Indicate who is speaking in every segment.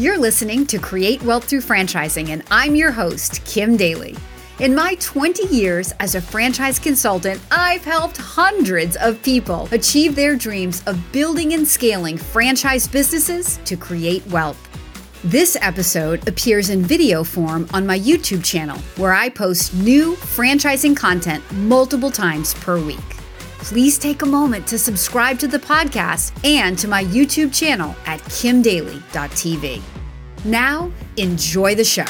Speaker 1: You're listening to Create Wealth Through Franchising, and I'm your host, Kim Daly. In my 20 years as a franchise consultant, I've helped hundreds of people achieve their dreams of building and scaling franchise businesses to create wealth. This episode appears in video form on my YouTube channel, where I post new franchising content multiple times per week. Please take a moment to subscribe to the podcast and to my YouTube channel at kimdaly.tv. Now, enjoy the show.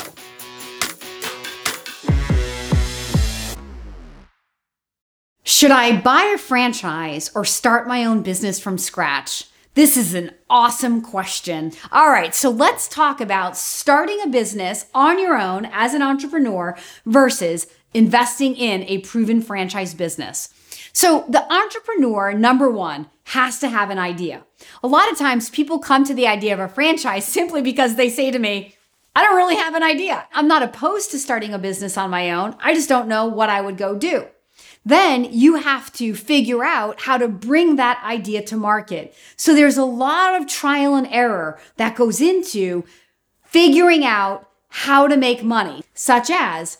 Speaker 1: Should I buy a franchise or start my own business from scratch? This is an awesome question. All right, so let's talk about starting a business on your own as an entrepreneur versus investing in a proven franchise business. So, the entrepreneur, number one, has to have an idea. A lot of times people come to the idea of a franchise simply because they say to me, I don't really have an idea. I'm not opposed to starting a business on my own. I just don't know what I would go do. Then you have to figure out how to bring that idea to market. So there's a lot of trial and error that goes into figuring out how to make money, such as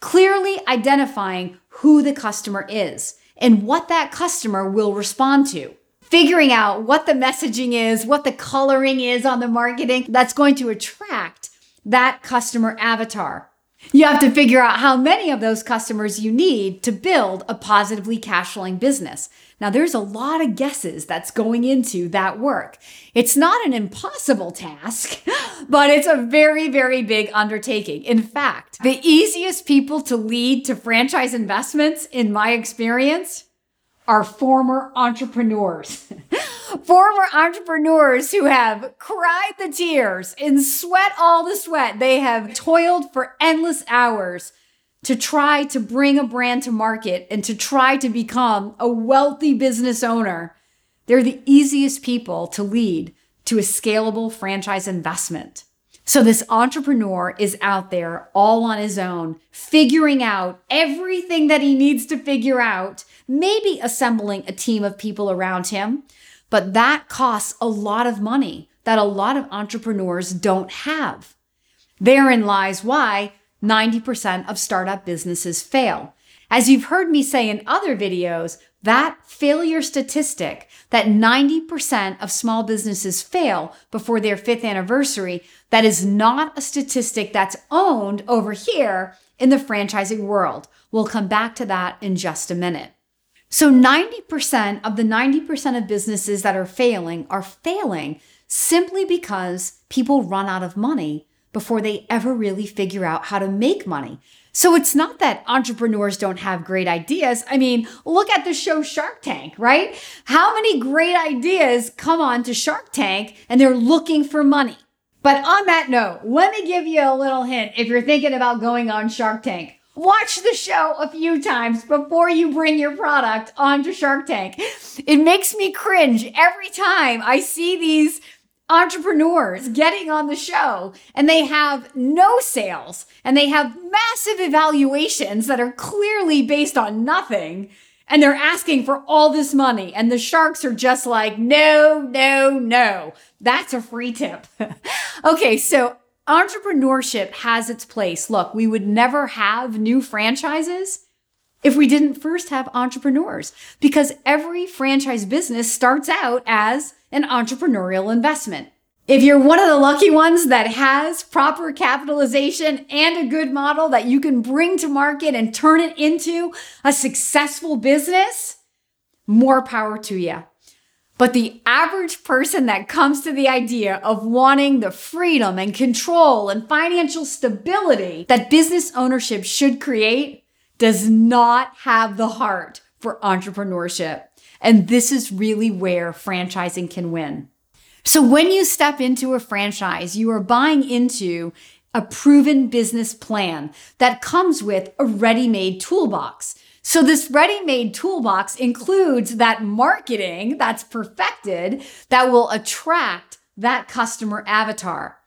Speaker 1: clearly identifying who the customer is and what that customer will respond to. Figuring out what the messaging is, what the coloring is on the marketing that's going to attract that customer avatar. You have to figure out how many of those customers you need to build a positively cash flowing business. Now, there's a lot of guesses that's going into that work. It's not an impossible task, but it's a very, very big undertaking. In fact, the easiest people to lead to franchise investments, in my experience, are former entrepreneurs. former entrepreneurs who have cried the tears and sweat all the sweat. They have toiled for endless hours to try to bring a brand to market and to try to become a wealthy business owner. They're the easiest people to lead to a scalable franchise investment. So this entrepreneur is out there all on his own, figuring out everything that he needs to figure out, maybe assembling a team of people around him, but that costs a lot of money that a lot of entrepreneurs don't have. Therein lies why 90% of startup businesses fail. As you've heard me say in other videos, that failure statistic that 90% of small businesses fail before their fifth anniversary, that is not a statistic that's owned over here in the franchising world. We'll come back to that in just a minute. So 90% of the 90% of businesses that are failing are failing simply because people run out of money before they ever really figure out how to make money. So it's not that entrepreneurs don't have great ideas. I mean, look at the show Shark Tank, right? How many great ideas come on to Shark Tank and they're looking for money? But on that note, let me give you a little hint if you're thinking about going on Shark Tank. Watch the show a few times before you bring your product onto Shark Tank. It makes me cringe every time I see these entrepreneurs getting on the show and they have no sales and they have massive evaluations that are clearly based on nothing and they're asking for all this money and the sharks are just like no no no that's a free tip okay so entrepreneurship has its place. Look, we would never have new franchises if we didn't first have entrepreneurs because every franchise business starts out as an entrepreneurial investment. If you're one of the lucky ones that has proper capitalization and a good model that you can bring to market and turn it into a successful business, more power to you. But the average person that comes to the idea of wanting the freedom and control and financial stability that business ownership should create does not have the heart for entrepreneurship. And this is really where franchising can win. So when you step into a franchise, you are buying into a proven business plan that comes with a ready made toolbox. So this ready-made toolbox includes that marketing that's perfected that will attract that customer avatar.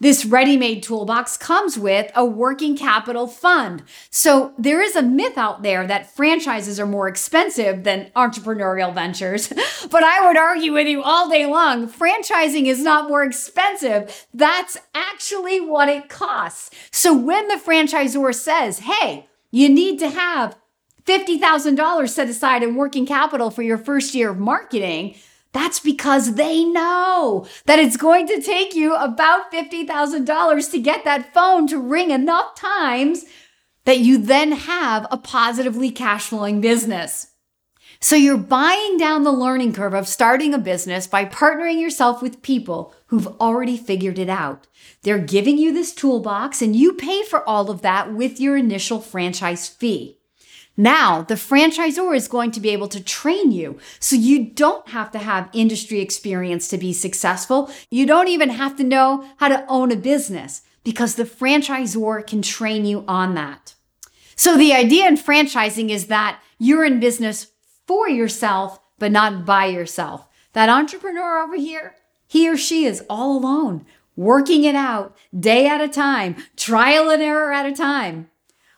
Speaker 1: This ready made toolbox comes with a working capital fund. So there is a myth out there that franchises are more expensive than entrepreneurial ventures. but I would argue with you all day long franchising is not more expensive. That's actually what it costs. So when the franchisor says, hey, you need to have $50,000 set aside in working capital for your first year of marketing, that's because they know that it's going to take you about $50,000 to get that phone to ring enough times that you then have a positively cash flowing business. So you're buying down the learning curve of starting a business by partnering yourself with people who've already figured it out. They're giving you this toolbox and you pay for all of that with your initial franchise fee. Now, the franchisor is going to be able to train you. So you don't have to have industry experience to be successful. You don't even have to know how to own a business because the franchisor can train you on that. So the idea in franchising is that you're in business for yourself, but not by yourself. That entrepreneur over here, he or she is all alone, working it out day at a time, trial and error at a time.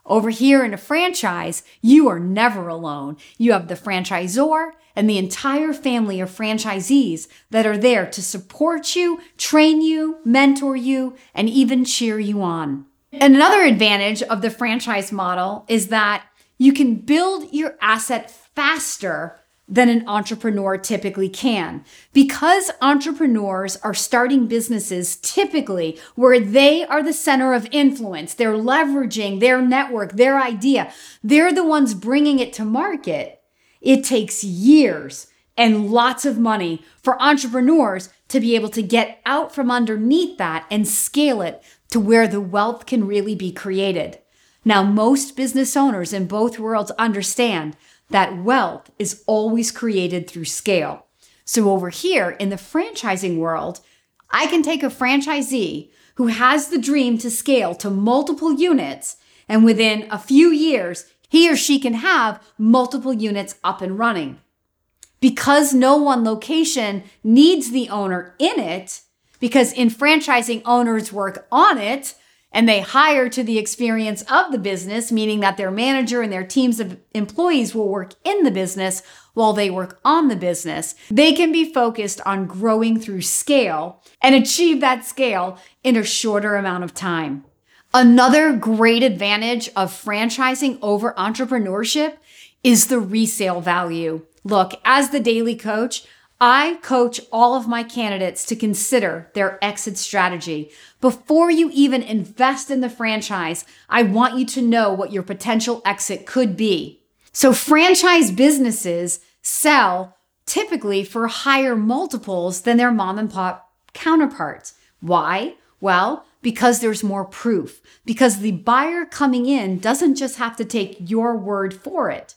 Speaker 1: Over here in a franchise, you are never alone. You have the franchisor and the entire family of franchisees that are there to support you, train you, mentor you, and even cheer you on. Another advantage of the franchise model is that you can build your asset faster than an entrepreneur typically can. Because entrepreneurs are starting businesses typically where they are the center of influence, they're leveraging their network, their idea, they're the ones bringing it to market. It takes years and lots of money for entrepreneurs to be able to get out from underneath that and scale it to where the wealth can really be created. Now, most business owners in both worlds understand that wealth is always created through scale. So over here in the franchising world, I can take a franchisee who has the dream to scale to multiple units, and within a few years, he or she can have multiple units up and running. Because no one location needs the owner in it, because in franchising, owners work on it, and they hire to the experience of the business, meaning that their manager and their teams of employees will work in the business while they work on the business, they can be focused on growing through scale and achieve that scale in a shorter amount of time. Another great advantage of franchising over entrepreneurship is the resale value. Look, as the Daly coach, I coach all of my candidates to consider their exit strategy. Before you even invest in the franchise, I want you to know what your potential exit could be. So, franchise businesses sell typically for higher multiples than their mom and pop counterparts. Why? Well, because there's more proof, because the buyer coming in doesn't just have to take your word for it.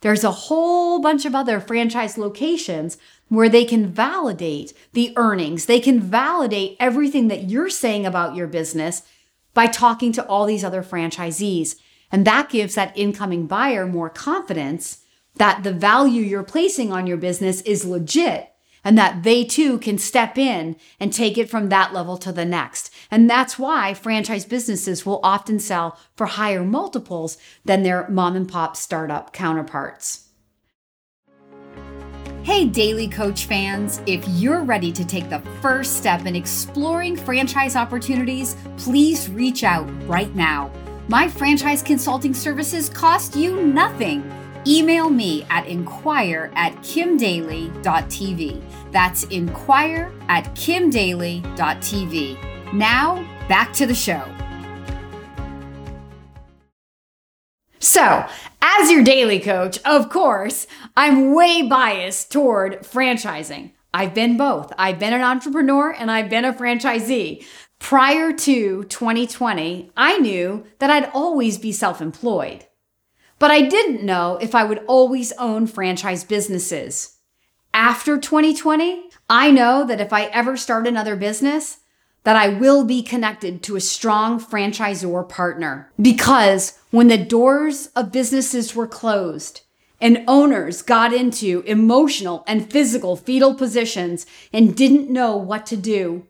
Speaker 1: There's a whole bunch of other franchise locations where they can validate the earnings. They can validate everything that you're saying about your business by talking to all these other franchisees. And that gives that incoming buyer more confidence that the value you're placing on your business is legit and that they too can step in and take it from that level to the next. And that's why franchise businesses will often sell for higher multiples than their mom and pop startup counterparts. Hey, Daly Coach fans, if you're ready to take the first step in exploring franchise opportunities, please reach out right now. My franchise consulting services cost you nothing. Email me at inquire at kimdaly.tv. That's inquire at kimdaly.tv. Now, back to the show. So, as your Daly coach, of course, I'm way biased toward franchising. I've been both. I've been an entrepreneur and I've been a franchisee. Prior to 2020, I knew that I'd always be self employed. But I didn't know if I would always own franchise businesses. After 2020, I know that if I ever start another business, that I will be connected to a strong franchisor partner. Because when the doors of businesses were closed and owners got into emotional and physical fetal positions and didn't know what to do,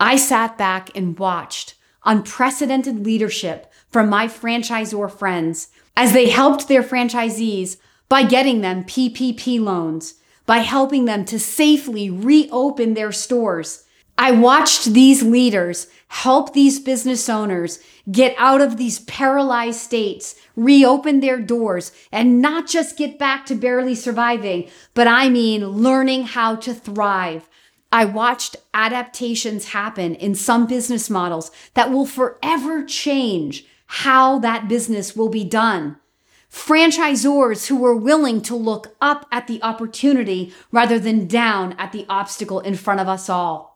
Speaker 1: I sat back and watched unprecedented leadership from my franchisor friends as they helped their franchisees by getting them PPP loans, by helping them to safely reopen their stores. I watched these leaders help these business owners get out of these paralyzed states, reopen their doors, and not just get back to barely surviving, but I mean learning how to thrive. I watched adaptations happen in some business models that will forever change how that business will be done. Franchisors who were willing to look up at the opportunity rather than down at the obstacle in front of us all.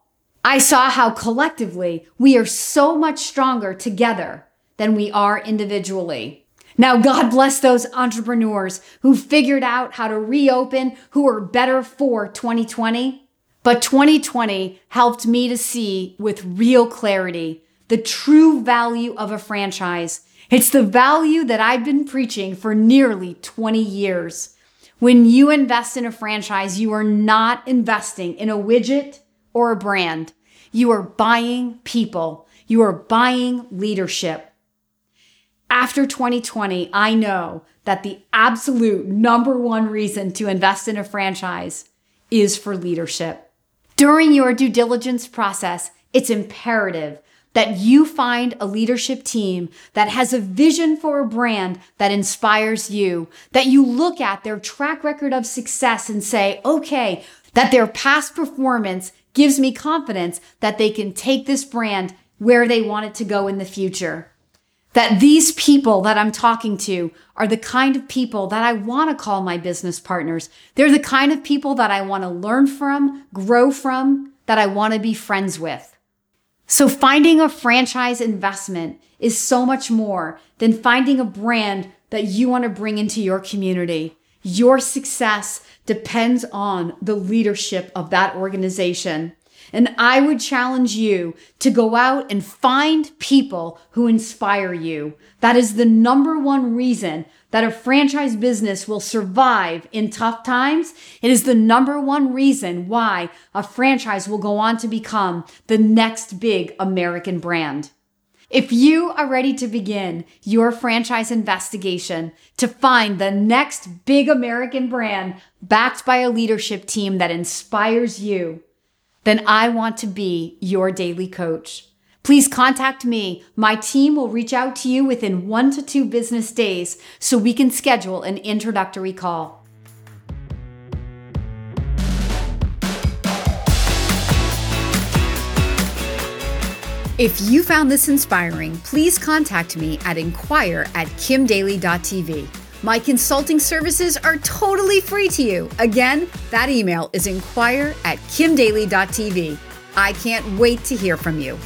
Speaker 1: I saw how collectively we are so much stronger together than we are individually. Now, God bless those entrepreneurs who figured out how to reopen, who are better for 2020. But 2020 helped me to see with real clarity the true value of a franchise. It's the value that I've been preaching for nearly 20 years. When you invest in a franchise, you are not investing in a widget or a brand. You are buying people. You are buying leadership. After 2020, I know that the absolute number one reason to invest in a franchise is for leadership. During your due diligence process, it's imperative that you find a leadership team that has a vision for a brand that inspires you, that you look at their track record of success and say, okay, that their past performance gives me confidence that they can take this brand where they want it to go in the future. That these people that I'm talking to are the kind of people that I want to call my business partners. They're the kind of people that I want to learn from, grow from, that I want to be friends with. So finding a franchise investment is so much more than finding a brand that you want to bring into your community. Your success depends on the leadership of that organization. And I would challenge you to go out and find people who inspire you. That is the number one reason that a franchise business will survive in tough times. It is the number one reason why a franchise will go on to become the next big American brand. If you are ready to begin your franchise investigation to find the next big American brand backed by a leadership team that inspires you, then I want to be your Daly coach. Please contact me. My team will reach out to you within one to two business days so we can schedule an introductory call. If you found this inspiring, please contact me at inquire at kimdaly.tv. My consulting services are totally free to you. Again, that email is inquire at kimdaly.tv. I can't wait to hear from you.